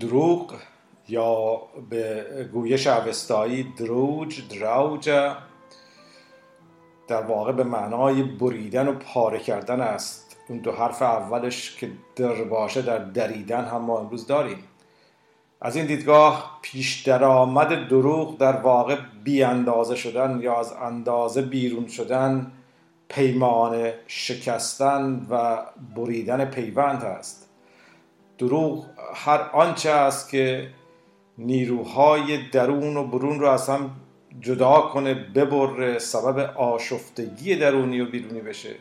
دروغ یا به گویش اوستایی دروج دروج در واقع به معنای بریدن و پاره کردن است. اون دو حرف اولش که در باشه در دریدن هم ما امروز داریم. از این دیدگاه پیش درآمد دروغ در واقع بی اندازه شدن یا از اندازه بیرون شدن پیمان شکستن و بریدن پیوند است. دروغ هر آنچه است که نیروهای درون و برون رو از هم جدا کنه ببره سبب آشفتگی درونی و بیرونی بشه.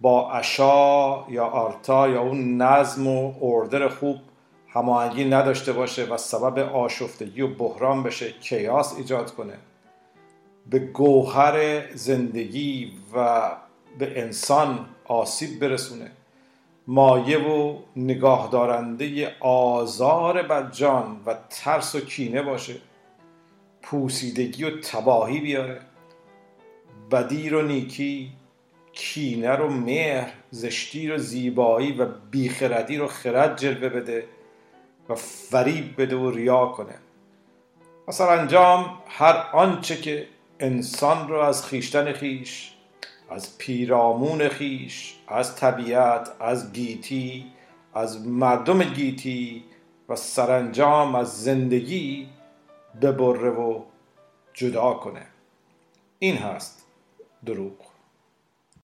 با اشا یا آرتا یا اون نظم و اردر خوب هماهنگی نداشته باشه و سبب آشفتگی و بحران بشه کیاس ایجاد کنه. به گوهر زندگی و به انسان آسیب برسونه. مایه و نگاه دارنده آزار بر جان و ترس و کینه باشه. پوسیدگی و تباهی بیاره. بدی و نیکی کینه رو مهر زشتی رو زیبایی و بیخردی رو خرد جلوه بده و فریب بده و ریا کنه. و انجام هر آنچه که انسان رو از خیشتن خیش از پیرامون خیش از طبیعت از گیتی از مردم گیتی و سرانجام از زندگی ببره و جدا کنه. این هست دروغ.